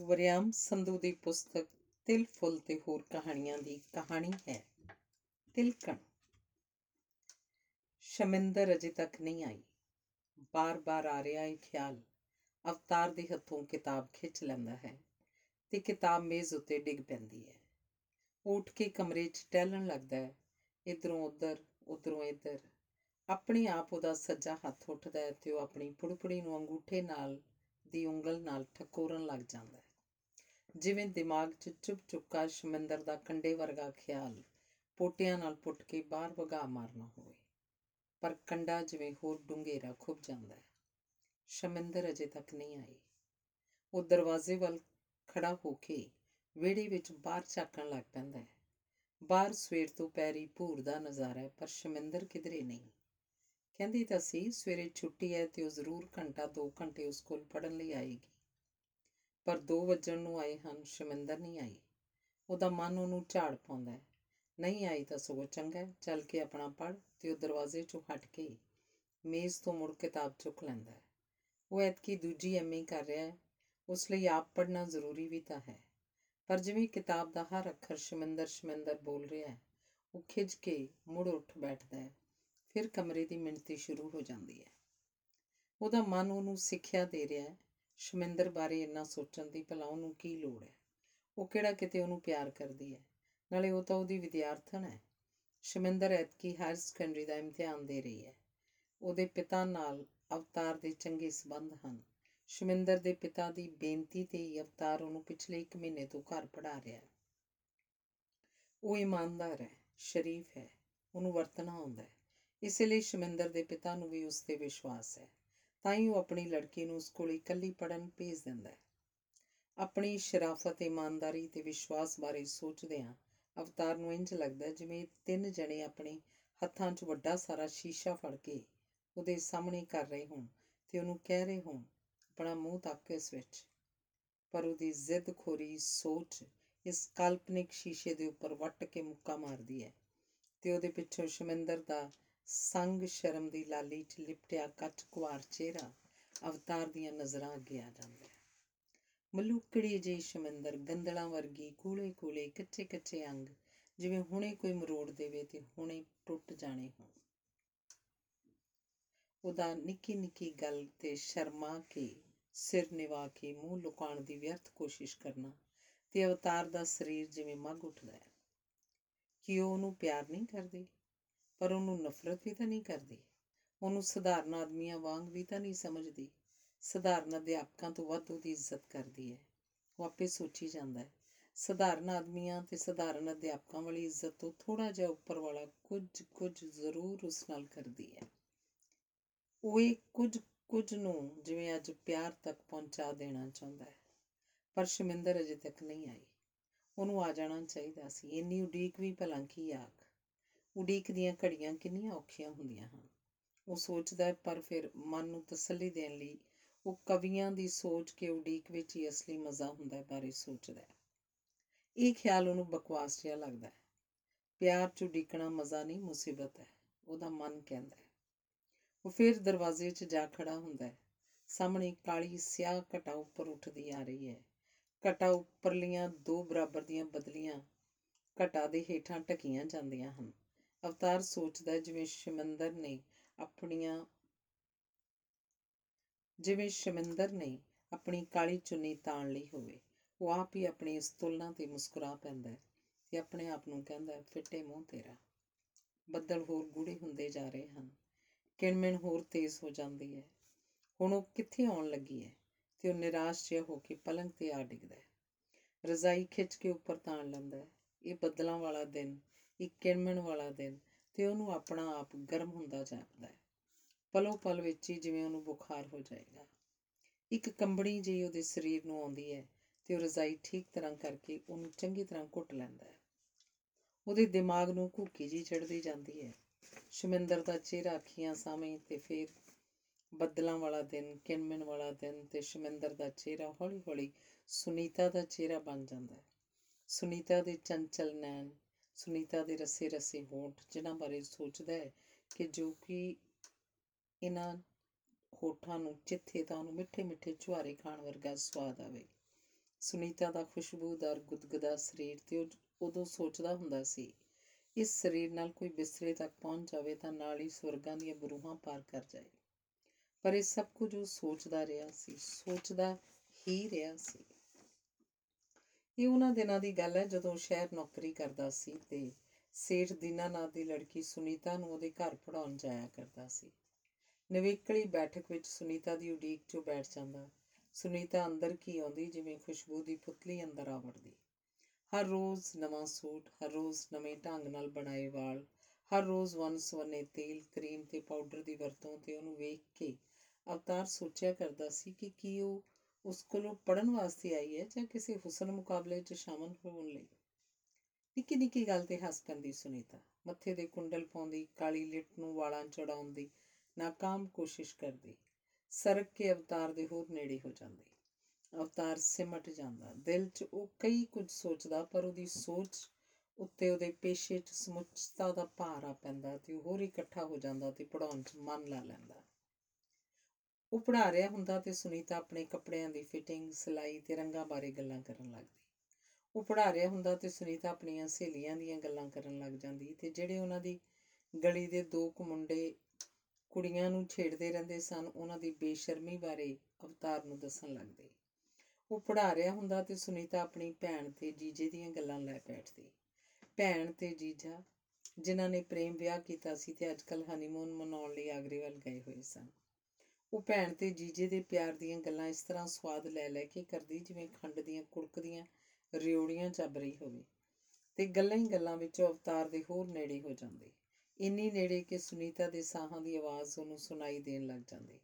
ਵਰਿਆਮ ਸੰਧੂ ਦੀ ਪੁਸਤਕ ਤਿਲ ਫੁੱਲ ਤੇ ਹੋਰ ਕਹਾਣੀਆਂ ਦੀ ਕਹਾਣੀ ਹੈ। ਤਿਲਕਣ। ਸ਼ਮਿੰਦਰ ਅਜੇ ਤੱਕ ਨਹੀਂ ਆਈ। ਬਾਰ-ਬਾਰ ਆ ਰਿਹਾ ਇਹ ਖਿਆਲ। ਅਵਤਾਰ ਦੇ ਹੱਥੋਂ ਕਿਤਾਬ ਖਿੱਚ ਲੈਂਦਾ ਹੈ ਤੇ ਕਿਤਾਬ ਮੇਜ਼ ਉੱਤੇ ਡਿੱਗ ਪੈਂਦੀ ਹੈ। ਉਹ ਉੱਠ ਕੇ ਕਮਰੇ 'ਚ ਟਹਿਲਣ ਲੱਗਦਾ ਹੈ। ਇਧਰੋਂ ਉਧਰ, ਉਧਰੋਂ ਇੱਧਰ। ਆਪਣੇ ਆਪ ਉਹਦਾ ਸੱਜਾ ਹੱਥ ਉੱਠਦਾ ਹੈ ਤੇ ਉਹ ਆਪਣੀ ਪੁੜਪੁੜੀ ਨੂੰ ਅੰਗੂਠੇ ਨਾਲ ਦੀ ਉਂਗਲ ਨਾਲ ਠਕੋਰਨ ਲੱਗ ਜਾਂਦਾ ਹੈ। ਜਿਵੇਂ ਦਿਮਾਗ 'ਚ ਚੁੱਪ ਚੁੱਕਾ ਸ਼ਮਿੰਦਰ ਦਾ ਕੰਡੇ ਵਰਗਾ ਖਿਆਲ, ਪੋਟਿਆਂ ਨਾਲ ਪੁੱਟ ਕੇ ਬਾਹਰ ਵਗਾ ਮਾਰਨਾ ਹੋਵੇ, ਪਰ ਕੰਡਾ ਜਿਵੇਂ ਹੋਰ ਡੂੰਘੇਰਾ ਖੁੱਭ ਜਾਂਦਾ ਹੈ। ਸ਼ਮਿੰਦਰ ਅਜੇ ਤੱਕ ਨਹੀਂ ਆਈ ਉਹ ਦਰਵਾਜ਼ੇ ਵੱਲ ਖੜਾ ਹੋ ਕੇ ਵਿਹੜੇ ਵਿੱਚ ਬਾਹਰ ਝਾਕਣ ਲੱਗ ਪੈਂਦਾ ਹੈ। ਬਾਹਰ ਸਵੇਰ ਤੋਂ ਪੈਰੀ ਭੂਰ ਦਾ ਨਜ਼ਾਰਾ ਹੈ, ਪਰ ਸ਼ਮਿੰਦਰ ਕਿਧਰੇ ਨਹੀਂ। ਕਹਿੰਦੀ ਤਾਂ ਸੀ, ਸਵੇਰੇ ਛੁੱਟੀ ਹੈ ਤੇ ਉਹ ਜ਼ਰੂਰ ਘੰਟਾ 2 ਘੰਟੇ ਉਸ ਕੋਲ ਪੜਨ ਲਈ ਆਏਗੀ। ਪਰ 2 ਵਜਣ ਨੂੰ ਆਏ ਹਨ ਸ਼ਮਿੰਦਰ ਨਹੀਂ ਆਈ। ਉਹਦਾ ਮਨ ਉਹਨੂੰ ਝਾੜ ਪਾਉਂਦਾ ਹੈ। ਨਹੀਂ ਆਈ ਤਾਂ ਸਗੋਂ ਚੰਗਾ ਹੈ, ਚੱਲ ਕੇ ਆਪਣਾ ਪੜ ਤੇ ਉਹ ਦਰਵਾਜ਼ੇ 'ਚੋਂ ਹਟ ਕੇ ਮੇਜ਼ ਤੋਂ ਮੁੜ ਕਿਤਾਬ ਚੁੱਕ ਲੈਂਦਾ ਹੈ। ਉਹ ਐਤਕੀ ਦੂਜੀ ਐਮਏ ਕਰ ਰਿਹਾ ਹੈ, ਉਸ ਲਈ ਆਪ ਪੜਨਾ ਜ਼ਰੂਰੀ ਵੀ ਤਾਂ ਹੈ। ਪਰ ਜਿਵੇਂ ਕਿਤਾਬ ਦਾ ਹਰ ਅੱਖਰ ਸ਼ਮਿੰਦਰ ਸ਼ਮਿੰਦਰ ਬੋਲ ਰਿਹਾ ਹੈ, ਉਹ ਖਿੱਚ ਕੇ ਮੁੜ ਉੱਠ ਬੈਠਦਾ ਹੈ। ਫਿਰ ਕਮਰੇ ਦੀ ਮਿਣਤੀ ਸ਼ੁਰੂ ਹੋ ਜਾਂਦੀ ਹੈ। ਉਹਦਾ ਮਨ ਉਹਨੂੰ ਸਿੱਖਿਆ ਦੇ ਰਿਹਾ ਹੈ। ਸ਼ਮਿੰਦਰ ਬਾਰੇ ਇੰਨਾ ਸੋਚਣ ਦੀ ਭਲਾ ਉਹਨੂੰ ਕੀ ਲੋੜ ਹੈ? ਉਹ ਕਿਹੜਾ ਕਿਤੇ ਉਹਨੂੰ ਪਿਆਰ ਕਰਦੀ ਹੈ? ਨਾਲੇ ਉਹ ਤਾਂ ਉਹਦੀ ਵਿਦਿਆਰਥਣ ਹੈ। ਸ਼ਮਿੰਦਰ ਐਤਕੀ ਹਾਇਰ ਸੈਕੰਡਰੀ ਦਾ ਇਮਤਿਹਾਨ ਦੇ ਰਹੀ ਹੈ। ਉਹਦੇ ਪਿਤਾ ਨਾਲ ਅਵਤਾਰ ਦੇ ਚੰਗੇ ਸਬੰਧ ਹਨ। ਸ਼ਮਿੰਦਰ ਦੇ ਪਿਤਾ ਦੀ ਬੇਨਤੀ ਤੇ ਹੀ ਅਵਤਾਰ ਉਹਨੂੰ ਪਿਛਲੇ 1 ਮਹੀਨੇ ਤੋਂ ਘਰ ਪੜ੍ਹਾ ਰਿਹਾ ਹੈ। ਉਹ ਇਮਾਨਦਾਰ ਹੈ, ਸ਼ਰੀਫ ਹੈ, ਉਹਨੂੰ ਵਰਤਣਾ ਆਉਂਦਾ ਹੈ। ਇਸੇ ਲਈ ਸ਼ਮਿੰਦਰ ਦੇ ਪਿਤਾ ਨੂੰ ਵੀ ਉਸ ਤੇ ਵਿਸ਼ਵਾਸ ਹੈ। ਤਾਂ ਹੀ ਉਹ ਆਪਣੀ ਲੜਕੀ ਨੂੰ ਉਸ ਕੋਲ ਇਕੱਲੀ ਪੜਨ ਭੇਜ ਦਿੰਦਾ ਹੈ। ਆਪਣੀ ਸ਼ਰਾਫਤ, ਇਮਾਨਦਾਰੀ ਤੇ ਵਿਸ਼ਵਾਸ ਬਾਰੇ ਸੋਚਦਿਆਂ ਅਵਤਾਰ ਨੂੰ ਇੰਜ ਲੱਗਦਾ ਹੈ ਜਿਵੇਂ ਤਿੰਨ ਜਣੇ ਆਪਣੇ ਹੱਥਾਂ 'ਚ ਵੱਡਾ ਸਾਰਾ ਸ਼ੀਸ਼ਾ ਫੜ ਕੇ ਉਹਦੇ ਸਾਹਮਣੇ ਕਰ ਰਹੇ ਹੋਣ ਤੇ ਉਹਨੂੰ ਕਹਿ ਰਹੇ ਹੋਣ, ਆਪਣਾ ਮੂੰਹ ਤੱਕ ਇਸ ਵਿੱਚ। ਪਰ ਉਹਦੀ ਜ਼ਿੱਦ ਖੋਰੀ ਸੋਚ ਇਸ ਕਾਲਪਨਿਕ ਸ਼ੀਸ਼ੇ ਦੇ ਉੱਪਰ ਵੱਟ ਕੇ ਮੁੱਕਾ ਮਾਰਦੀ ਹੈ ਤੇ ਉਹਦੇ ਪਿੱਛੋਂ ਸ਼ਮਿੰਦਰ ਦਾ ਸੰਗ ਸ਼ਰਮ ਦੀ ਲਾਲੀ 'ਚ ਲਿਪਟਿਆ ਕੱਚ ਕੁਆਰ ਚਿਹਰਾ ਅਵਤਾਰ ਦੀਆਂ ਨਜ਼ਰਾਂ ਅੱਗੇ ਆ ਜਾਂਦਾ ਹੈ। ਮਲੂਕੜੀ ਜਿਹੀ ਸ਼ਮਿੰਦਰ ਗੰਦਲਾਂ ਵਰਗੀ ਕੂਲੇ ਕੂਲੇ ਕੱਚੇ ਕੱਚੇ ਅੰਗ, ਜਿਵੇਂ ਹੁਣੇ ਕੋਈ ਮਰੋੜ ਦੇਵੇ ਤੇ ਹੁਣੇ ਟੁੱਟ ਜਾਣੇ ਹੋਣ। ਉਹਦਾ ਨਿੱਕੀ ਨਿੱਕੀ ਗੱਲ ਤੇ ਸ਼ਰਮਾ ਕੇ ਸਿਰ ਨਿਵਾ ਕੇ ਮੂੰਹ ਲੁਕਾਉਣ ਦੀ ਵਿਅਰਥ ਕੋਸ਼ਿਸ਼ ਕਰਨਾ ਤੇ ਅਵਤਾਰ ਦਾ ਸਰੀਰ ਜਿਵੇਂ ਮੱਗ ਉੱਠਦਾ ਹੈ। ਕਿ ਉਹ ਉਹਨੂੰ ਪਿਆਰ ਨਹੀਂ ਕਰਦੀ? ਪਰ ਉਹਨੂੰ ਨਫ਼ਰਤ ਵੀ ਤਾਂ ਨਹੀਂ ਕਰਦੀ, ਉਹਨੂੰ ਸਧਾਰਨ ਆਦਮੀਆਂ ਵਾਂਗ ਵੀ ਤਾਂ ਨਹੀਂ ਸਮਝਦੀ, ਸਧਾਰਨ ਅਧਿਆਪਕਾਂ ਤੋਂ ਵੱਧ ਉਹਦੀ ਇੱਜ਼ਤ ਕਰਦੀ ਹੈ, ਉਹ ਆਪੇ ਸੋਚੀ ਜਾਂਦਾ ਹੈ। ਸਧਾਰਨ ਆਦਮੀਆਂ ਤੇ ਸਧਾਰਨ ਅਧਿਆਪਕਾਂ ਵਾਲੀ ਇੱਜ਼ਤ ਤੋਂ ਥੋੜਾ ਜਿਹਾ ਉੱਪਰ ਵਾਲਾ ਕੁਝ ਕੁਝ ਜ਼ਰੂਰ ਉਸ ਨਾਲ ਕਰਦੀ ਹੈ। ਉਹ ਇਹ ਕੁਝ ਕੁਝ ਨੂੰ ਜਿਵੇਂ ਅੱਜ ਪਿਆਰ ਤੱਕ ਪਹੁੰਚਾ ਦੇਣਾ ਚਾਹੁੰਦਾ ਹੈ, ਪਰ ਸ਼ਮਿੰਦਰ ਅਜੇ ਤੱਕ ਨਹੀਂ ਆਈ। ਉਹਨੂੰ ਆ ਜਾਣਾ ਚਾਹੀਦਾ ਸੀ, ਇੰਨੀ ਉਡੀਕ ਵੀ ਭਲਾ ਕੀ ਆਖ। ਉਡੀਕ ਦੀਆਂ ਘੜੀਆਂ ਕਿੰਨੀਆਂ ਔਖੀਆਂ ਹੁੰਦੀਆਂ ਹਨ। ਉਹ ਸੋਚਦਾ ਹੈ, ਪਰ ਫਿਰ ਮਨ ਨੂੰ ਤਸੱਲੀ ਦੇਣ ਲਈ ਉਹ ਕਵੀਆਂ ਦੀ ਸੋਚ ਕੇ ਉਡੀਕ ਵਿੱਚ ਹੀ ਅਸਲੀ ਮਜ਼ਾ ਹੁੰਦਾ ਹੈ ਬਾਰੇ ਸੋਚਦਾ ਹੈ। ਇਹ ਖਿਆਲ ਉਹਨੂੰ ਬਕਵਾਸ ਜਿਹਾ ਲੱਗਦਾ ਹੈ। ਪਿਆਰ 'ਚ ਉਡੀਕਣਾ ਮਜ਼ਾ ਨਹੀਂ, ਮੁਸੀਬਤ ਹੈ, ਉਹਦਾ ਮਨ ਕਹਿੰਦਾ ਹੈ। ਉਹ ਫਿਰ ਦਰਵਾਜ਼ੇ 'ਚ ਜਾ ਖੜਾ ਹੁੰਦਾ ਹੈ। ਸਾਹਮਣੇ ਕਾਲੀ ਸਿਆਹ ਘਟਾ ਉੱਪਰ ਉੱਠਦੀ ਆ ਰਹੀ ਹੈ। ਘਟਾ ਉੱਪਰਲੀਆਂ ਦੋ ਬਰਾਬਰ ਦੀਆਂ ਬਦਲੀਆਂ ਘਟਾ ਦੇ ਹੇਠਾਂ ਟਕੀਆਂ ਜਾਂਦੀਆਂ ਹਨ। ਅਵਤਾਰ ਸੋਚਦਾ ਜਿਵੇਂ ਸ਼ਮਿੰਦਰ ਨੇ ਆਪਣੀਆਂ, ਜਿਵੇਂ ਸ਼ਮਿੰਦਰ ਨੇ ਆਪਣੀ ਕਾਲੀ ਚੁੰਨੀ ਤਾਣ ਲਈ ਹੋਵੇ। ਉਹ ਆਪ ਹੀ ਆਪਣੀ ਇਸ ਤੁਲਨਾ ਤੇ ਮੁਸਕਰਾ ਪੈਂਦਾ ਹੈ ਤੇ ਆਪਣੇ ਆਪ ਨੂੰ ਕਹਿੰਦਾ ਹੈ, ਫਿੱਟੇ ਮੂੰਹ ਤੇਰਾ। ਬੱਦਲ ਹੋਰ ਗੂੜੇ ਹੁੰਦੇ ਜਾ ਰਹੇ ਹਨ। ਕਿਣਮਿਣ ਹੋਰ ਤੇਜ਼ ਹੋ ਜਾਂਦੀ ਹੈ। ਹੁਣ ਉਹ ਕਿੱਥੇ ਆਉਣ ਲੱਗੀ ਹੈ? ਤੇ ਉਹ ਨਿਰਾਸ਼ ਜਿਹਾ ਹੋ ਕੇ ਪਲੰਗ ਤੇ ਆ ਡਿੱਗਦਾ ਹੈ। ਰਜ਼ਾਈ ਖਿੱਚ ਕੇ ਉੱਪਰ ਤਾਣ ਲੈਂਦਾ ਹੈ। ਇਹ ਬੱਦਲਾਂ ਵਾਲਾ ਦਿਨ ਇੱਕ ਕਿਣਮਣ ਵਾਲਾ ਦਿਨ, ਤੇ ਉਹਨੂੰ ਆਪਣਾ ਆਪ ਗਰਮ ਹੁੰਦਾ ਜਾਪਦਾ ਹੈ। ਪਲੋ ਪਲ ਵਿੱਚ ਹੀ ਜਿਵੇਂ ਉਹਨੂੰ ਬੁਖਾਰ ਹੋ ਜਾਏਗਾ। ਇੱਕ ਕੰਬਣੀ ਜਿਹੀ ਉਹਦੇ ਸਰੀਰ ਨੂੰ ਆਉਂਦੀ ਹੈ, ਤੇ ਉਹ ਰਜ਼ਾਈ ਠੀਕ ਤਰ੍ਹਾਂ ਕਰਕੇ ਉਹਨੂੰ ਚੰਗੀ ਤਰ੍ਹਾਂ ਘੁੱਟ ਲੈਂਦਾ ਹੈ। ਉਹਦੇ ਦਿਮਾਗ ਨੂੰ ਘੁੱਕੀ ਜੀ ਚੜਦੀ ਜਾਂਦੀ ਹੈ। ਸ਼ਮਿੰਦਰ ਦਾ ਚਿਹਰਾ ਅੱਖੀਆਂ ਸਾਹਮਣੇ ਤੇ ਫਿਰ ਬੱਦਲਾਂ ਵਾਲਾ ਦਿਨ ਕਿਣਮਿਣ ਵਾਲਾ ਦਿਨ ਤੇ ਸ਼ਮਿੰਦਰ ਦਾ ਚਿਹਰਾ ਹੌਲੀ-ਹੌਲੀ ਸੁਨੀਤਾ ਦਾ ਚਿਹਰਾ ਬਣ ਜਾਂਦਾ ਹੈ। ਸੁਨੀਤਾ ਦੇ ਚੰਚਲ ਨੈਣ ਸੁਨੀਤਾ ਦੇ ਰਸੇ ਰਸੇ ਹੋਂਠ ਜਿਨ੍ਹਾਂ ਬਾਰੇ ਸੋਚਦਾ ਹੈ ਕਿ ਜੋ ਕਿ ਇਹਨਾਂ ਹੋਠਾਂ ਨੂੰ ਚਿੱਥੇ ਤਾਂ ਉਹਨੂੰ ਮਿੱਠੇ ਮਿੱਠੇ ਚੁਹਾਰੇ ਖਾਣ ਵਰਗਾ ਸਵਾਦ ਆਵੇ। ਸੁਨੀਤਾ ਦਾ ਖੁਸ਼ਬੂਦਾਰ ਗੁਦਗੁਦਾ ਸਰੀਰ ਤੇ ਉਹ ਉਦੋਂ ਸੋਚਦਾ ਹੁੰਦਾ ਸੀ, ਇਸ ਸਰੀਰ ਨਾਲ ਕੋਈ ਬਿਸਤਰੇ ਤੱਕ ਪਹੁੰਚ ਜਾਵੇ ਤਾਂ ਨਾਲ ਹੀ ਸਵਰਗਾਂ ਦੀਆਂ ਬਰੂਹਾਂ ਪਾਰ ਕਰ ਜਾਏ। ਪਰ ਇਹ ਸਭ ਕੁਝ ਉਹ ਸੋਚਦਾ ਰਿਹਾ ਸੀ, ਸੋਚਦਾ ਹੀ ਰਿਹਾ ਸੀ। ਇਹ ਉਹਨਾਂ ਦਿਨਾਂ ਦੀ ਗੱਲ ਹੈ, ਜਦੋਂ ਉਹ ਸ਼ਹਿਰ ਨੌਕਰੀ ਕਰਦਾ ਸੀ ਤੇ ਸੇਠ ਦੀਨਾਨਾਥ ਦੀ ਲੜਕੀ ਸੁਨੀਤਾ ਨੂੰ ਉਹਦੇ ਘਰ ਪੜਾਉਣ ਜਾਇਆ ਕਰਦਾ ਸੀ। ਨਵੇਕਲੀ ਬੈਠਕ ਵਿੱਚ ਸੁਨੀਤਾ ਦੀ ਉਡੀਕ 'ਚੋਂ ਬੈਠ ਜਾਂਦਾ। ਸੁਨੀਤਾ ਅੰਦਰ ਕੀ ਆਉਂਦੀ, ਜਿਵੇਂ ਖੁਸ਼ਬੂ ਦੀ ਪੁਤਲੀ ਅੰਦਰ ਆ ਵੜਦੀ ਹਰ ਰੋਜ਼ ਨਵਾਂ ਸੂਟ, ਹਰ ਰੋਜ਼ ਨਵੇਂ ਢੰਗ ਨਾਲ ਬਣਾਏ ਵਾਲ, ਹਰ ਰੋਜ਼ ਵੰਨ ਸੁਵੰਨੇ ਤੇਲ, ਕਰੀਮ ਤੇ ਪਾਊਡਰ ਦੀ ਵਰਤੋਂ ਤੇ ਉਹਨੂੰ ਵੇਖ ਕੇ ਅਵਤਾਰ ਸੋਚਿਆ ਕਰਦਾ ਸੀ ਕਿ ਕੀ ਉਹ ਉਸ ਕੋਲੋਂ ਪੜਨ ਵਾਸਤੇ ਆਈ ਹੈ ਜਾਂ ਕਿਸੇ ਹੁਸਨ ਮੁਕਾਬਲੇ 'ਚ ਸ਼ਾਮਲ ਹੋਣ ਲਈ? ਨਿੱਕੀ ਨਿੱਕੀ ਗੱਲ ਤੇ ਹੱਸ ਪੈਂਦੀ ਸੁਨੀਤਾ। ਮੱਥੇ ਦੇ ਕੁੰਡਲ ਪਾਉਂਦੀ, ਕਾਲੀ ਲਿਟ ਨੂੰ ਵਾਲਾਂ ਚੜਾਉਣ ਦੀ ਨਾਕਾਮ ਕੋਸ਼ਿਸ਼ ਕਰਦੀ। ਸਰਕ ਕੇ ਅਵਤਾਰ ਦੇ ਹੋਰ ਨੇੜੇ ਹੋ ਜਾਂਦੀ। ਅਵਤਾਰ ਸਿਮਟ ਜਾਂਦਾ। ਦਿਲ 'ਚ ਉਹ ਕਈ ਕੁਝ ਸੋਚਦਾ, ਪਰ ਉਹਦੀ ਸੋਚ ਉੱਤੇ ਉਹਦੇ ਪੇਸ਼ੇ 'ਚ ਸਮੁੱਚਤਾ ਦਾ ਭਾਰ ਆ ਪੈਂਦਾ ਤੇ ਉਹ ਹੋਰ ਇਕੱਠਾ ਹੋ ਜਾਂਦਾ ਤੇ ਪੜਾਉਣ 'ਚ ਮਨ ਲਾ ਲੈਂਦਾ। ਉਹ ਪੜ੍ਹਾ ਰਿਹਾ ਹੁੰਦਾ ਤੇ ਸੁਨੀਤਾ ਆਪਣੇ ਕੱਪੜਿਆਂ ਦੀ ਫਿਟਿੰਗ ਸਿਲਾਈ ਤੇ ਰੰਗਾਂ ਬਾਰੇ ਗੱਲਾਂ ਕਰਨ ਲੱਗਦੀ। ਉਹ ਪੜ੍ਹਾ ਰਿਹਾ ਹੁੰਦਾ ਤੇ ਸੁਨੀਤਾ ਆਪਣੀਆਂ ਸਹੇਲੀਆਂ ਦੀਆਂ ਗੱਲਾਂ ਕਰਨ ਲੱਗ ਜਾਂਦੀ ਤੇ ਜਿਹੜੇ ਉਹਨਾਂ ਦੀ ਗਲੀ ਦੇ ਦੋ ਕੁ ਮੁੰਡੇ ਕੁੜੀਆਂ ਨੂੰ ਛੇੜਦੇ ਰਹਿੰਦੇ ਸਨ, ਉਹਨਾਂ ਦੀ ਬੇਸ਼ਰਮੀ ਬਾਰੇ ਅਵਤਾਰ ਨੂੰ ਦੱਸਣ ਲੱਗਦੇ। ਉਹ ਪੜ੍ਹਾ ਰਿਹਾ ਹੁੰਦਾ ਤੇ ਸੁਨੀਤਾ ਆਪਣੀ ਭੈਣ ਤੇ ਜੀਜੇ ਦੀਆਂ ਗੱਲਾਂ ਲੈ ਬੈਠਦੀ। ਭੈਣ ਤੇ ਜੀਜਾ, ਜਿਨ੍ਹਾਂ ਨੇ ਪ੍ਰੇਮ ਵਿਆਹ ਕੀਤਾ ਸੀ ਤੇ ਅੱਜਕੱਲ ਹਨੀਮੂਨ ਮਨਾਉਣ ਲਈ ਆਗਰੇ ਵੱਲ ਗਏ ਹੋਏ ਸਨ। ਉਹ ਭੈਣ ਤੇ ਜੀਜੇ ਦੇ ਪਿਆਰ ਦੀਆਂ ਗੱਲਾਂ ਇਸ ਤਰ੍ਹਾਂ ਸਵਾਦ ਲੈ ਲੈ ਕੇ ਕਰਦੀ ਜਿਵੇਂ ਖੰਡ ਦੀਆਂ ਕੁੜਕਦੀਆਂ ਰਿਉੜੀਆਂ ਚੱਬ ਰਹੀ ਹੋਵੇ ਤੇ ਗੱਲਾਂ ਹੀ ਗੱਲਾਂ ਵਿੱਚ ਅਵਤਾਰ ਦੇ ਹੋਰ ਨੇੜੇ ਹੋ ਜਾਂਦੇ। ਇੰਨੀ ਨੇੜੇ ਕਿ ਸੁਨੀਤਾ ਦੇ ਸਾਹਾਂ ਦੀ ਆਵਾਜ਼ ਉਹਨੂੰ ਸੁਣਾਈ ਦੇਣ ਲੱਗ ਜਾਂਦੀ।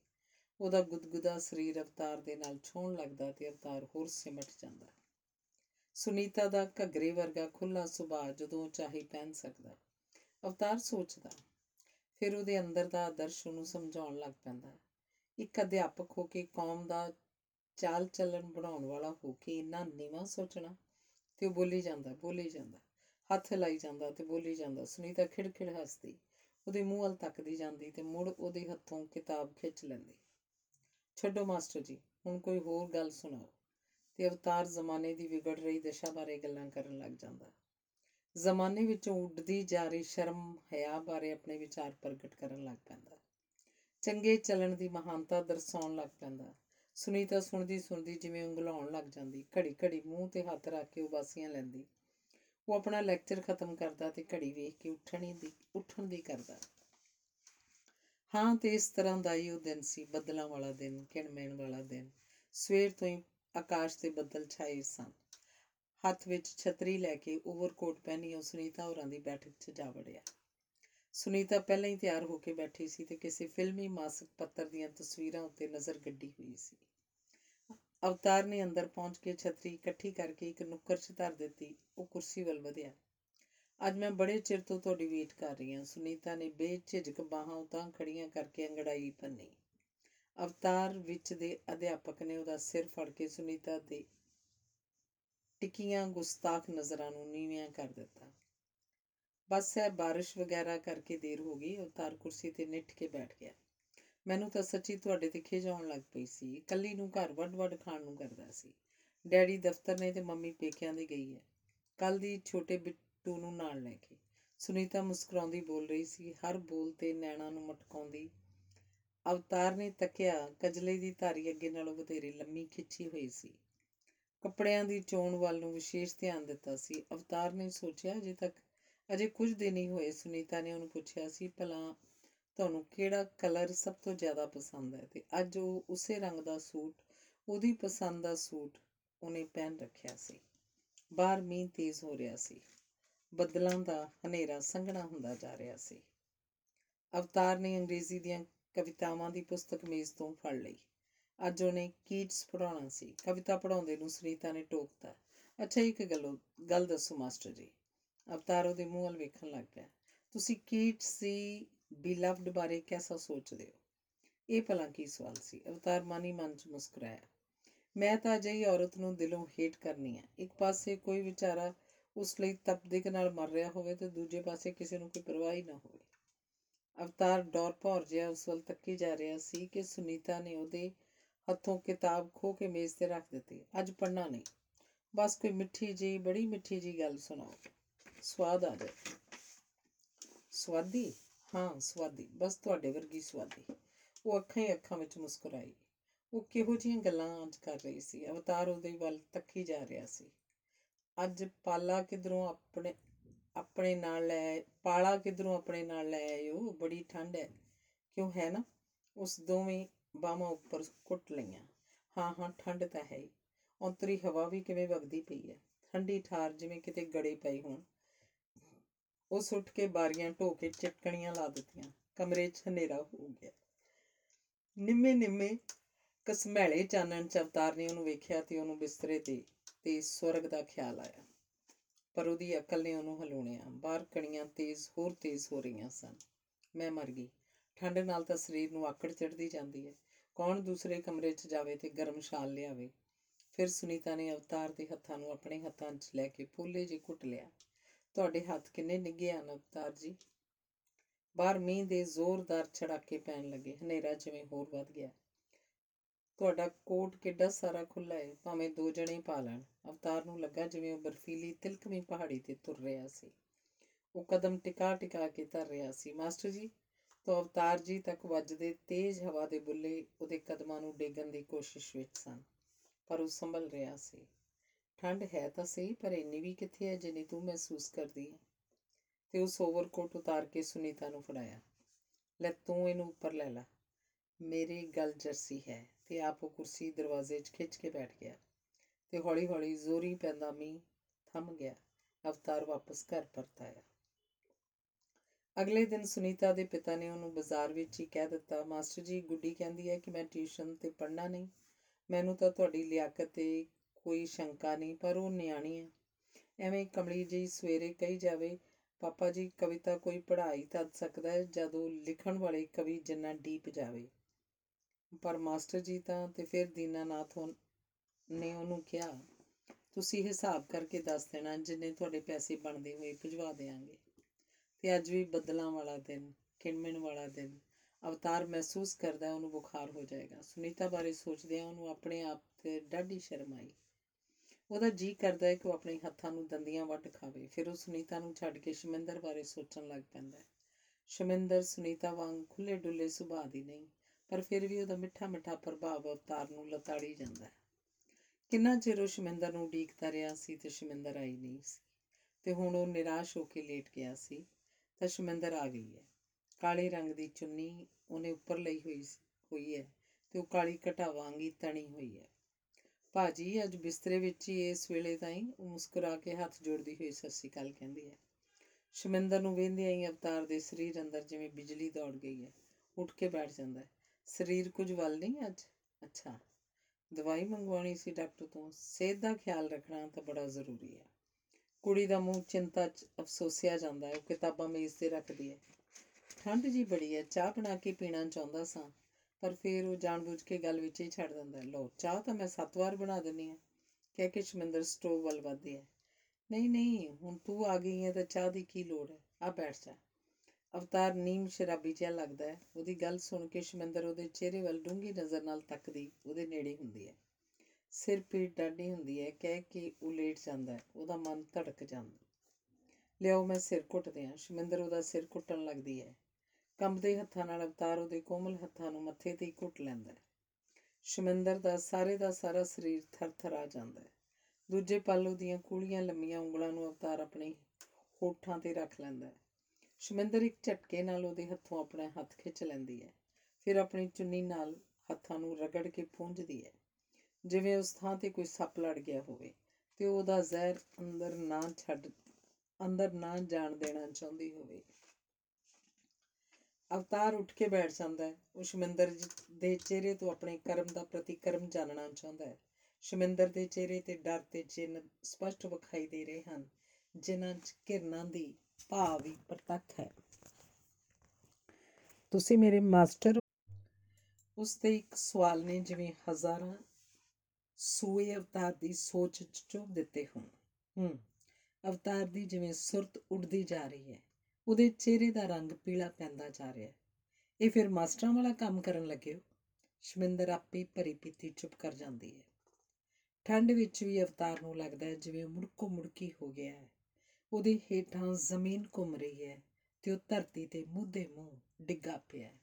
ਉਹਦਾ ਗੁਦਗੁਦਾ ਸਰੀਰ ਅਵਤਾਰ ਦੇ ਨਾਲ ਛੋਹਣ ਲੱਗਦਾ ਤੇ ਅਵਤਾਰ ਹੋਰ ਸਿਮਟ ਜਾਂਦਾ। ਸੁਨੀਤਾ ਦਾ ਘੱਗਰੇ ਵਰਗਾ ਖੁੱਲਾ ਸੁਭਾਅ ਜਦੋਂ ਉਹ ਚਾਹੇ ਪਹਿਨ ਸਕਦਾ। ਅਵਤਾਰ ਸੋਚਦਾ, ਫਿਰ ਉਹਦੇ ਅੰਦਰ ਦਾ ਆਦਰਸ਼ ਉਹਨੂੰ ਸਮਝਾਉਣ ਲੱਗ ਪੈਂਦਾ। ਇੱਕ ਅਧਿਆਪਕ ਹੋ ਕੇ ਕੌਮ ਦਾ ਚਾਲ ਚੱਲਣ ਬਣਾਉਣ ਵਾਲਾ ਹੋ ਕੇ ਇੰਨਾ ਨੀਵਾਂ ਸੋਚਣਾ ਤੇ ਉਹ ਬੋਲੀ ਜਾਂਦਾ ਬੋਲੀ ਜਾਂਦਾ, ਹੱਥ ਲਾਈ ਜਾਂਦਾ ਤੇ ਬੋਲੀ ਜਾਂਦਾ, ਸੁਨੀਤਾ ਖਿੜਖਿੜ ਹੱਸਦੀ, ਉਹਦੇ ਮੂੰਹ ਵੱਲ ਤੱਕਦੀ ਜਾਂਦੀ ਤੇ ਮੁੜ ਉਹਦੇ ਹੱਥੋਂ ਕਿਤਾਬ ਖਿੱਚ ਲੈਂਦੀ। ਛੱਡੋ ਮਾਸਟਰ ਜੀ, ਹੁਣ ਕੋਈ ਹੋਰ ਗੱਲ ਸੁਣਾਓ। ਤੇ ਅਵਤਾਰ ਜ਼ਮਾਨੇ ਦੀ ਵਿਗੜ ਰਹੀ ਦਸ਼ਾ ਬਾਰੇ ਗੱਲਾਂ ਕਰਨ ਲੱਗ ਜਾਂਦਾ। ਜ਼ਮਾਨੇ ਵਿੱਚੋਂ ਉੱਡਦੀ ਜਾ ਰਹੀ ਸ਼ਰਮ ਹਿਆ ਬਾਰੇ ਆਪਣੇ ਵਿਚਾਰ ਪ੍ਰਗਟ ਕਰਨ ਲੱਗ ਪੈਂਦਾ। ਚੰਗੇ ਚੱਲਣ ਦੀ ਮਹਾਨਤਾ ਦਰਸਾਉਣ ਲੱਗ ਪੈਂਦਾ ਸੁਨੀਤਾ ਸੁਣਦੀ ਸੁਣਦੀ ਜਿਵੇਂ ਉਂਗਲਾਉਣ ਲੱਗ ਜਾਂਦੀ, ਘੜੀ ਘੜੀ ਮੂੰਹ ਤੇ ਹੱਥ ਰੱਖ ਕੇ ਉਬਾਸੀਆਂ ਲੈਂਦੀ। ਉਹ ਆਪਣਾ ਲੈਕਚਰ ਖਤਮ ਕਰਦਾ ਤੇ ਘੜੀ ਵੇਖ ਕੇ ਉੱਠਣੀ ਦੀ, ਉੱਠਣ ਦੀ ਕਰਦਾ। ਹਾਂ ਤੇ ਇਸ ਤਰ੍ਹਾਂ ਦਾ ਹੀ ਉਹ ਦਿਨ ਸੀ, ਬੱਦਲਾਂ ਵਾਲਾ ਦਿਨ ਕਿਣਮੈਣ ਵਾਲਾ ਦਿਨ। ਸਵੇਰ ਤੋਂ ਹੀ ਆਕਾਸ਼ ਤੇ ਬੱਦਲ ਛਾਏ ਸਨ। ਹੱਥ ਵਿੱਚ ਛਤਰੀ ਲੈ ਕੇ ਓਵਰਕੋਟ ਪਹਿਨੀ ਉਹ ਸੁਨੀਤਾ ਹੋਰਾਂ ਦੀ ਬੈਠਕ 'ਚ ਜਾ ਵੜਿਆ। ਸੁਨੀਤਾ ਪਹਿਲਾਂ ਹੀ ਤਿਆਰ ਹੋ ਕੇ ਬੈਠੀ ਸੀ ਤੇ ਕਿਸੇ ਫਿਲਮੀ ਮਾਸਕ ਪੱਤਰ ਦੀਆਂ ਤਸਵੀਰਾਂ ਉੱਤੇ ਨਜ਼ਰ ਗੱਡੀ ਹੋਈ ਸੀ। ਅਵਤਾਰ ਨੇ ਅੰਦਰ ਪਹੁੰਚ ਕੇ ਛਤਰੀ ਇਕੱਠੀ ਕਰਕੇ ਇੱਕ ਨੁੱਕਰ 'ਚ ਧਰ ਦਿੱਤੀ, ਉਹ ਕੁਰਸੀ ਵੱਲ ਵਧਿਆ। ਅੱਜ ਮੈਂ ਬੜੇ ਚਿਰ ਤੋਂ ਤੁਹਾਡੀ ਵੇਟ ਕਰ ਰਹੀ ਹਾਂ, ਸੁਨੀਤਾ ਨੇ ਬੇਝਿਜਕ ਬਾਹਾਂ ਉਤਾਂ ਖੜੀਆਂ ਕਰਕੇ ਅੰਗੜਾਈ ਭੰਨੀ ਅਵਤਾਰ ਵਿੱਚ ਦੇ ਅਧਿਆਪਕ ਨੇ ਉਹਦਾ ਸਿਰ ਫੜ ਕੇ ਸੁਨੀਤਾ ਦੇ ਟਿੱਕੀਆਂ ਗੁਸਤਾਖ ਨਜ਼ਰਾਂ ਨੂੰ ਨੀਵੀਆਂ ਕਰ ਦਿੱਤਾ। ਬਸ ਹੈ ਬਾਰਿਸ਼ ਵਗੈਰਾ ਕਰਕੇ ਦੇਰ ਹੋ ਗਈ ਅਵਤਾਰ ਕੁਰਸੀ ਤੇ ਨਿੱਠ ਕੇ ਬੈਠ ਗਿਆ। ਮੈਨੂੰ ਤਾਂ ਸੱਚੀ ਤੁਹਾਡੇ ਤੇ ਖਿਜ ਆਉਣ ਲੱਗ ਪਈ ਸੀ, ਇਕੱਲੀ ਨੂੰ ਘਰ ਵੱਡ-ਵੱਡ ਖਾਣ ਨੂੰ ਕਰਦਾ ਸੀ। ਡੈਡੀ ਦਫ਼ਤਰ ਨੇ ਤੇ ਮੰਮੀ ਪੇਕਿਆਂ ਦੇ ਗਈ ਹੈ। ਕੱਲ ਦੀ ਛੋਟੇ ਬਿੱਟੂ ਨੂੰ ਨਾਲ ਲੈ ਕੇ। ਸੁਨੀਤਾ ਮੁਸਕਰਾਉਂਦੀ ਬੋਲ ਰਹੀ ਸੀ, ਹਰ ਬੋਲ ਤੇ ਨੈਣਾ ਨੂੰ ਮਟਕਾਉਂਦੀ। ਅਵਤਾਰ ਨੇ ਤੱਕਿਆ, ਕਜਲੇ ਦੀ ਧਾਰੀ ਅੱਗੇ ਨਾਲੋਂ ਵਧੇਰੇ ਲੰਮੀ ਖਿੱਚੀ ਹੋਈ ਸੀ। ਕੱਪੜਿਆਂ ਦੀ ਚੋਣ ਵੱਲ ਨੂੰ ਵਿਸ਼ੇਸ਼ ਧਿਆਨ ਦਿੱਤਾ ਸੀ। ਅਵਤਾਰ ਨੇ ਸੋਚਿਆ, ਅਜੇ ਤੱਕ ਅਜੇ ਕੁਝ ਦਿਨ ਹੀ ਹੋਏ ਸੁਨੀਤਾ ਨੇ ਉਹਨੂੰ ਪੁੱਛਿਆ ਸੀ, ਭਲਾ ਤੁਹਾਨੂੰ ਕਿਹੜਾ ਕਲਰ ਸਭ ਤੋਂ ਜ਼ਿਆਦਾ ਪਸੰਦ ਹੈ? ਤੇ ਅੱਜ ਉਹ ਉਸੇ ਰੰਗ ਦਾ ਸੂਟ, ਉਹਦੀ ਪਸੰਦ ਦਾ ਸੂਟ ਉਹਨੇ ਪਹਿਨ ਰੱਖਿਆ ਸੀ। ਬਾਹਰ ਮੀਂਹ ਤੇਜ਼ ਹੋ ਰਿਹਾ ਸੀ। ਬੱਦਲਾਂ ਦਾ ਹਨੇਰਾ ਸੰਘਣਾ ਹੁੰਦਾ ਜਾ ਰਿਹਾ ਸੀ। ਅਵਤਾਰ ਨੇ ਅੰਗਰੇਜ਼ੀ ਦੀਆਂ ਕਵਿਤਾਵਾਂ ਦੀ ਪੁਸਤਕ ਮੇਜ਼ ਤੋਂ ਫੜ ਲਈ। ਅੱਜ ਉਹਨੇ ਕੀਟਸ ਪੜਾਉਣਾ ਸੀ। ਕਵਿਤਾ ਪੜਾਉਂਦੇ ਨੂੰ ਸੁਨੀਤਾ ਨੇ ਟੋਕਤਾ, ਅੱਛਾ, ਇੱਕ ਗੱਲ ਗੱਲ ਦੱਸੋ ਮਾਸਟਰ ਜੀ ਅਵਤਾਰ ਉਹਦੇ ਮੂੰਹ ਵੱਲ ਵੇਖਣ ਲੱਗ ਪਿਆ। ਤੁਸੀਂ ਕੀਟਸ ਦੀ ਬਿਲਵਡ ਬਾਰੇ ਕਿਹਦਾ ਸੋਚਦੇ ਹੋ? ਇਹ ਭਲਾ ਕੀ ਸਵਾਲ ਸੀ? ਅਵਤਾਰ ਮਾਨੀ ਮਨ ਚ ਮੁਸਕਰਾਇਆ। ਮੈਂ ਤਾਂ ਅਜਿਹੀ ਔਰਤ ਨੂੰ ਦਿਲੋਂ ਹੇਟ ਕਰਨੀ ਹੈ ਇੱਕ ਪਾਸੇ ਕੋਈ ਵਿਚਾਰਾ ਉਸ ਲਈ ਤਪਦਿਕ ਨਾਲ ਮਰ ਰਿਹਾ ਹੋਵੇ ਤੇ ਦੂਜੇ ਪਾਸੇ ਕਿਸੇ ਨੂੰ ਕੋਈ ਪਰਵਾਹ ਹੀ ਨਾ ਹੋਵੇ। ਅਵਤਾਰ ਡੌਰ ਭੌਰ ਜਿਹਾ ਉਸ ਵੱਲ ਤੱਕੀ ਜਾ ਰਿਹਾ ਸੀ ਕਿ ਸੁਨੀਤਾ ਨੇ ਉਹਦੇ ਹੱਥੋਂ ਕਿਤਾਬ ਖੋ ਕੇ ਮੇਜ਼ ਤੇ ਰੱਖ ਦਿੱਤੀ। ਅੱਜ ਪੜ੍ਹਨਾ ਨਹੀਂ। ਬਸ ਕੋਈ ਮਿੱਠੀ ਜੀ ਬੜੀ ਮਿੱਠੀ ਜੀ ਗੱਲ ਸੁਣਾਓ। ਸਵਾਦ ਆ ਜਾਏ। ਸਵਾਦੀ? ਹਾਂ, ਸਵਾਦੀ। ਬਸ ਤੁਹਾਡੇ ਵਰਗੀ ਸਵਾਦੀ। ਉਹ ਅੱਖਾਂ ਹੀ ਅੱਖਾਂ ਵਿੱਚ ਮੁਸਕਰਾਈ। ਉਹ ਕਿਹੋ ਜਿਹੀਆਂ ਗੱਲਾਂ ਅੱਜ ਕਰ ਰਹੀ ਸੀ? ਅਵਤਾਰ ਉਹਦੇ ਵੱਲ ਤੱਕੀ ਜਾ ਰਿਹਾ ਸੀ। ਅੱਜ ਪਾਲਾ ਕਿਧਰੋਂ ਆਪਣੇ ਆਪਣੇ ਨਾਲ ਲੈ ਪਾਲਾ ਕਿਧਰੋਂ ਆਪਣੇ ਨਾਲ ਲੈ ਆਇਓ ਬੜੀ ਠੰਡ ਹੈ। ਕਿਉਂ ਹੈ ਨਾ? ਉਸ ਦੋਵੇਂ ਬਾਹਾਂ ਉੱਪਰ ਕੁੱਟ ਲਈਆਂ। ਹਾਂ ਹਾਂ, ਠੰਡ ਤਾਂ ਹੈ ਹੀ। ਔਂਤਰੀ ਹਵਾ ਵੀ ਕਿਵੇਂ ਵਗਦੀ ਪਈ ਹੈ? ਠੰਡੀ ਠਾਰ ਜਿਵੇਂ ਕਿਤੇ ਗੜੇ ਪਏ ਹੋਣ। ਉਸ ਉੱਠ ਕੇ ਬਾਰੀਆਂ ਢੋ ਕੇ ਚਟਕਣੀਆਂ ਲਾ ਦਿੱਤੀਆਂ। ਕਮਰੇ 'ਚ ਹਨੇਰਾ ਹੋ ਗਿਆ। ਨਿੰਮੇ ਨਿੰਮੇ ਕਸਮੈਲੇ ਚਾਨਣ ਚ ਅਵਤਾਰ ਨੇ ਉਹਨੂੰ ਵੇਖਿਆ ਤੇ ਉਹਨੂੰ ਬਿਸਤਰੇ ਤੇ ਤੇ ਸਵਰਗ ਦਾ ਖਿਆਲ ਆਇਆ। ਪਰ ਉਹਦੀ ਅਕਲ ਨੇ ਉਹਨੂੰ ਹਲੂਣਿਆ। ਬਾਹਰ ਕਣੀਆਂ ਤੇਜ਼, ਹੋਰ ਤੇਜ਼ ਹੋ ਰਹੀਆਂ ਸਨ। ਮੈਂ ਮਰ ਗਈ। ਠੰਡ ਨਾਲ ਤਾਂ ਸਰੀਰ ਨੂੰ ਆਕੜ ਚੜਦੀ ਜਾਂਦੀ ਹੈ। ਕੌਣ ਦੂਸਰੇ ਕਮਰੇ 'ਚ ਜਾਵੇ ਤੇ ਗਰਮ ਸ਼ਾਲ ਲਿਆਵੇ? ਫਿਰ ਸੁਨੀਤਾ ਨੇ ਅਵਤਾਰ ਦੇ ਹੱਥਾਂ ਨੂੰ ਆਪਣੇ ਹੱਥਾਂ 'ਚ ਲੈ ਕੇ ਪੋਲੇ ਜਿਹੇ ਘੁੱਟ ਲਿਆ। ਤੁਹਾਡੇ ਹੱਥ ਕਿੰਨੇ ਨਿੱਘੇ ਹਨ ਅਵਤਾਰ ਜੀ। ਬਾਹਰ ਮੀਂਹ ਦੇ ਜ਼ੋਰਦਾਰ ਛੜਾਕੇ ਪੈਣ ਲੱਗੇ, ਹਨੇਰਾ ਜਿਵੇਂ ਹੋਰ ਵੱਧ ਗਿਆ। ਤੁਹਾਡਾ ਕੋਟ ਕਿੱਡਾ ਸਾਰਾ ਖੁੱਲਾ ਹੈ ਭਾਵੇਂ ਦੋ ਜਣੇ ਪਾ ਲੈਣ। ਅਵਤਾਰ ਨੂੰ ਲੱਗਾ ਜਿਵੇਂ ਉਹ ਬਰਫੀਲੀ, ਤਿਲਕਵੀਂ ਪਹਾੜੀ ਤੇ ਤੁਰ ਰਿਹਾ ਸੀ। ਉਹ ਕਦਮ ਟਿਕਾ ਟਿਕਾ ਕੇ ਧਰ ਰਿਹਾ ਸੀ। ਮਾਸਟਰ ਜੀ, ਤੋਂ ਅਵਤਾਰ ਜੀ ਤੱਕ ਵੱਜਦੇ ਤੇਜ਼ ਹਵਾ ਦੇ ਬੁੱਲੇ ਉਹਦੇ ਕਦਮਾਂ ਨੂੰ ਡੇਗਣ ਦੀ ਕੋਸ਼ਿਸ਼ ਵਿੱਚ ਸਨ, ਪਰ ਉਹ ਸੰਭਲ ਰਿਹਾ ਸੀ। ਠੰਡ ਹੈ ਤਾਂ ਸਹੀ, ਪਰ ਇੰਨੀ ਵੀ ਕਿੱਥੇ ਹੈ ਜਿੰਨੀ ਤੂੰ ਮਹਿਸੂਸ ਕਰਦੀ ਹੈ? ਤੇ ਉਸ ਓਵਰਕੋਟ ਉਤਾਰ ਕੇ ਸੁਨੀਤਾ ਨੂੰ ਫੜਾਇਆ। ਲੈ ਤੂੰ ਇਹਨੂੰ ਉੱਪਰ ਲੈ ਲੈ। ਮੇਰੀ ਗੱਲ ਜਰਸੀ ਹੈ ਤੇ ਆਪ ਉਹ ਕੁਰਸੀ ਦਰਵਾਜ਼ੇ 'ਚ ਖਿੱਚ ਕੇ ਬੈਠ ਗਿਆ ਤੇ ਹੌਲੀ-ਹੌਲੀ ਜ਼ੋਰੀ ਪੈਂਦਾ ਮੀਂਹ ਥੰਮ ਗਿਆ। ਅਵਤਾਰ ਵਾਪਸ ਘਰ ਪਰਤ ਆਇਆ। ਅਗਲੇ ਦਿਨ ਸੁਨੀਤਾ ਦੇ ਪਿਤਾ ਨੇ ਉਹਨੂੰ ਬਾਜ਼ਾਰ ਵਿੱਚ ਹੀ ਕਹਿ ਦਿੱਤਾ, ਮਾਸਟਰ ਜੀ, ਗੁੱਡੀ ਕਹਿੰਦੀ ਹੈ ਕਿ ਮੈਂ ਟਿਊਸ਼ਨ ਤੇ ਪੜ੍ਹਨਾ ਨਹੀਂ। ਮੈਨੂੰ ਤਾਂ ਤੁਹਾਡੀ ਲਿਆਕਤ ਤੇ ਕੋਈ ਸ਼ੰਕਾ ਨਹੀਂ, ਪਰ ਉਹ ਨਿਆਣੀ ਹੈ। ਐਵੇਂ ਕਮਲੀ ਜੀ ਸਵੇਰੇ ਕਹੀ ਜਾਵੇ, ਪਾਪਾ ਜੀ, ਕਵਿਤਾ ਕੋਈ ਪੜ੍ਹਾਈ ਤਦ ਸਕਦਾ ਹੈ ਜਦੋਂ ਲਿਖਣ ਵਾਲੇ ਕਵੀ ਜਿੰਨਾ ਡੀਪ ਜਾਵੇ? ਪਰ ਮਾਸਟਰ ਜੀ ਤਾਂ ਤੇ ਫਿਰ ਦੀਨਾਨਾਥ ਹੋਣ- ਨੇ ਉਹਨੂੰ ਕਿਹਾ, ਤੁਸੀਂ ਹਿਸਾਬ ਕਰਕੇ ਦੱਸ ਦੇਣਾ, ਜਿੰਨੇ ਤੁਹਾਡੇ ਪੈਸੇ ਬਣਦੇ ਹੋਏ ਭਿਜਵਾ ਦੇਵਾਂਗੇ ਤੇ ਅੱਜ ਵੀ ਬੱਦਲਾਂ ਵਾਲਾ ਦਿਨ, ਕਿਣਮਿਣ ਵਾਲਾ ਦਿਨ, ਅਵਤਾਰ ਮਹਿਸੂਸ ਕਰਦਾ ਹੈ ਉਹਨੂੰ ਬੁਖਾਰ ਹੋ ਜਾਏਗਾ। ਸੁਨੀਤਾ ਬਾਰੇ ਸੋਚਦਿਆਂ ਉਹਨੂੰ ਆਪਣੇ ਆਪ ਤੇ ਡਾਢੀ ਸ਼ਰਮ ਆਈ। ਉਹਦਾ ਜੀ ਕਰਦਾ ਹੈ ਕਿ ਉਹ ਆਪਣੇ ਹੱਥਾਂ ਨੂੰ ਦੰਦੀਆਂ ਵੱਢ ਖਾਵੇ। ਫਿਰ ਉਹ ਸੁਨੀਤਾ ਨੂੰ ਛੱਡ ਕੇ ਸ਼ਮਿੰਦਰ ਬਾਰੇ ਸੋਚਣ ਲੱਗ ਪੈਂਦਾ ਹੈ। ਸ਼ਮਿੰਦਰ ਸੁਨੀਤਾ ਵਾਂਗ ਖੁੱਲੇ ਡੁੱਲੇ ਸੁਭਾਅ ਦੀ ਨਹੀਂ, ਪਰ ਫਿਰ ਵੀ ਉਹਦਾ ਮਿੱਠਾ ਮਿੱਠਾ ਪ੍ਰਭਾਵ ਅਵਤਾਰ ਨੂੰ ਲਤਾੜੀ ਜਾਂਦਾ ਹੈ। ਕਿੰਨਾ ਚਿਰ ਉਹ ਸ਼ਮਿੰਦਰ ਨੂੰ ਉਡੀਕਦਾ ਰਿਹਾ ਸੀ ਤੇ ਸ਼ਮਿੰਦਰ ਆਈ ਨਹੀਂ ਸੀ। ਤੇ ਹੁਣ ਉਹ ਨਿਰਾਸ਼ ਹੋ ਕੇ ਲੇਟ ਗਿਆ ਸੀ, ਤਾਂ ਸ਼ਮਿੰਦਰ ਆ ਗਈ ਹੈ। ਕਾਲੇ ਰੰਗ ਦੀ ਚੁੰਨੀ ਉਹਨੇ ਉੱਪਰ ਲਈ ਹੋਈ ਸੀ- ਹੋਈ ਹੈ ਤੇ ਉਹ ਕਾਲੀ ਘਟਾ ਵਾਂਗੀ ਤਣੀ ਹੋਈ ਹੈ। ਭਾਜੀ ਅੱਜ ਬਿਸਤਰੇ ਵਿੱਚ ਹੀ ਇਸ ਵੇਲੇ ਤਾਈਂ ਉਹ ਮੁਸਕਰਾ ਕੇ ਹੱਥ ਜੋੜਦੀ ਹੋਈ ਸਤਿ ਸ਼੍ਰੀ ਅਕਾਲ ਕਹਿੰਦੀ ਹੈ, ਸ਼ਮਿੰਦਰ ਨੂੰ ਵੇਂਦਿਆਂ ਹੀ ਅਵਤਾਰ ਦੇ ਸਰੀਰ ਅੰਦਰ ਜਿਵੇਂ ਬਿਜਲੀ ਦੌੜ ਗਈ ਹੈ, ਉੱਠ ਕੇ ਬੈਠ ਜਾਂਦਾ ਹੈ। ਸਰੀਰ ਕੁਝ ਵੱਲ ਨਹੀਂ ਅੱਜ? ਅੱਛਾ, ਦਵਾਈ ਮੰਗਵਾਉਣੀ ਸੀ ਡਾਕਟਰ ਤੋਂ, ਸਿਹਤ ਦਾ ਖਿਆਲ ਰੱਖਣਾ ਤਾਂ ਬੜਾ ਜ਼ਰੂਰੀ ਹੈ। ਕੁੜੀ ਦਾ ਮੂੰਹ ਚਿੰਤਾ 'ਚ ਅਫਸੋਸਿਆ ਜਾਂਦਾ ਹੈ, ਉਹ ਕਿਤਾਬਾਂ ਮੇਜ਼ ਤੇ ਰੱਖਦੀ ਹੈ। ਠੰਡ ਜੀ ਬੜੀ ਹੈ, ਚਾਹ ਬਣਾ ਕੇ ਪੀਣਾ ਚਾਹੁੰਦਾ ਸਾਂ। ਪਰ ਫਿਰ ਉਹ ਜਾਣਬੁੱਝ ਕੇ ਗੱਲ ਵਿੱਚ ਹੀ ਛੱਡ ਦਿੰਦਾ ਹੈ। ਲਓ, ਚਾਹ ਤਾਂ ਮੈਂ ਸੱਤ ਵਾਰ ਬਣਾ ਦਿੰਨੀ ਆ ਕਹਿ ਕੇ ਸ਼ਮਿੰਦਰ ਸਟੋਵ ਵੱਲ ਵੱਧਦੀ ਹੈ। ਨਹੀਂ ਨਹੀਂ, ਹੁਣ ਤੂੰ ਆ ਗਈ ਹੈ ਤਾਂ ਚਾਹ ਦੀ ਕੀ ਲੋੜ ਹੈ? ਆ ਬੈਠ ਜਾ। ਅਵਤਾਰ ਨੀਮ ਸ਼ਰਾਬੀ ਜਿਹਾ ਲੱਗਦਾ ਹੈ। ਉਹਦੀ ਗੱਲ ਸੁਣ ਕੇ ਸ਼ਮਿੰਦਰ ਉਹਦੇ ਚਿਹਰੇ ਵੱਲ ਡੂੰਘੀ ਨਜ਼ਰ ਨਾਲ ਤੱਕਦੀ ਉਹਦੇ ਨੇੜੇ ਹੁੰਦੀ ਹੈ। ਸਿਰ ਪੀੜ ਡਾਢੀ ਹੁੰਦੀ ਹੈ। ਕਹਿ ਕੇ ਉਹ ਲੇਟ ਜਾਂਦਾ ਹੈ। ਉਹਦਾ ਮਨ ਧੜਕ ਜਾਂਦਾ ਲਿਆਓ, ਮੈਂ ਸਿਰ ਘੁੱਟਦੇ ਹਾਂ। ਸ਼ਮਿੰਦਰ ਉਹਦਾ ਸਿਰ ਘੁੱਟਣ ਲੱਗਦੀ ਹੈ। ਕੰਬਦੇ ਹੱਥਾਂ ਨਾਲ ਅਵਤਾਰ ਉਹਦੇ ਕੋਮਲ ਹੱਥਾਂ ਨੂੰ ਮੱਥੇ ਤੇ ਹੀ ਘੁੱਟ ਲੈਂਦਾ ਹੈ। ਸ਼ਮਿੰਦਰ ਦਾ ਸਾਰੇ ਦਾ ਸਾਰਾ ਸਰੀਰ ਥਰ-ਥਰ ਆ ਜਾਂਦਾ ਹੈ। ਦੂਜੇ ਪਲ ਉਹਦੀਆਂ ਕੂਲੀਆਂ ਲੰਮੀਆਂ ਉਂਗਲਾਂ ਨੂੰ ਅਵਤਾਰ ਆਪਣੇ ਹੋਠਾਂ ਤੇ ਰੱਖ ਲੈਂਦਾ ਹੈ। ਸ਼ਮਿੰਦਰ ਇੱਕ ਝਟਕੇ ਨਾਲ ਉਹਦੇ ਹੱਥੋਂ ਆਪਣਾ ਹੱਥ ਖਿੱਚ ਲੈਂਦੀ ਹੈ। ਫਿਰ ਆਪਣੀ ਚੁੰਨੀ ਨਾਲ ਹੱਥਾਂ ਨੂੰ ਰਗੜ ਕੇ ਪੂੰਝਦੀ ਹੈ। ਜਿਵੇਂ ਉਸ ਥਾਂ ਤੇ ਕੋਈ ਸੱਪ ਲੜ ਗਿਆ ਹੋਵੇ ਤੇ ਉਹਦਾ ਜ਼ਹਿਰ ਅੰਦਰ ਨਾ ਛੱਡ, ਅੰਦਰ ਨਾ ਜਾਣ ਦੇਣਾ ਚਾਹੁੰਦੀ ਹੋਵੇ। ਅਵਤਾਰ ਉੱਠ ਕੇ ਬੈਠ ਜਾਂਦਾ ਹੈ। ਉਹ ਸ਼ਮਿੰਦਰ ਜੀ ਦੇ ਚਿਹਰੇ ਤੋਂ ਆਪਣੇ ਕਰਮ ਦਾ ਪ੍ਰਤੀਕਰਮ ਜਾਣਨਾ ਚਾਹੁੰਦਾ ਹੈ। ਸ਼ਮਿੰਦਰ ਦੇ ਚਿਹਰੇ ਤੇ ਡਰ ਤੇ ਚਿੰਨ੍ਹ ਸਪਸ਼ਟ ਵਿਖਾਈ ਦੇ ਰਹੇ ਹਨ, ਜਿਨ੍ਹਾਂ 'ਚ ਕਿਰਨਾਂ ਦੀ ਭਾਵ ਵੀ ਪ੍ਰਤੱਖ ਹੈ। ਤੁਸੀਂ ਮੇਰੇ ਮਾਸਟਰ ਉਸ ਤੇ ਇੱਕ ਸਵਾਲ ਨੇ, ਜਿਵੇਂ ਹਜ਼ਾਰਾਂ ਸੂਏ ਅਵਤਾਰ ਦੀ ਸੋਚ 'ਚ ਚੁੱਭ ਦਿੱਤੇ ਹੋਣ। ਹੂੰ, ਅਵਤਾਰ ਦੀ ਜਿਵੇਂ ਸੁਰਤ ਉੱਡਦੀ ਜਾ ਰਹੀ ਹੈ। ਉਹਦੇ ਚਿਹਰੇ ਦਾ ਰੰਗ ਪੀਲਾ ਪੈਂਦਾ ਜਾ ਰਿਹਾ ਹੈ। ਇਹ ਫਿਰ ਮਾਸਟਰਾਂ ਵਾਲਾ ਕੰਮ ਕਰਨ ਲੱਗੇ ਹੋ। ਸ਼ਮਿੰਦਰ ਆਪੇ ਭਰੀ ਪੀਤੀ ਚੁੱਪ ਕਰ ਜਾਂਦੀ ਹੈ। ਠੰਡ ਵਿੱਚ ਵੀ ਅਵਤਾਰ ਨੂੰ ਲੱਗਦਾ ਹੈ ਜਿਵੇਂ ਮੁੜਕੋ ਮੁੜਕੀ ਹੋ ਗਿਆ ਹੈ। ਉਹਦੇ ਹੇਠਾਂ ਜ਼ਮੀਨ ਘੁੰਮ ਰਹੀ ਹੈ ਤੇ ਉਹ ਧਰਤੀ ਤੇ ਮੂੰਹ ਦੇ ਮੂੰਹ ਡਿੱਗਾ ਪਿਆ ਹੈ।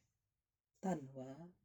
ਧੰਨਵਾਦ।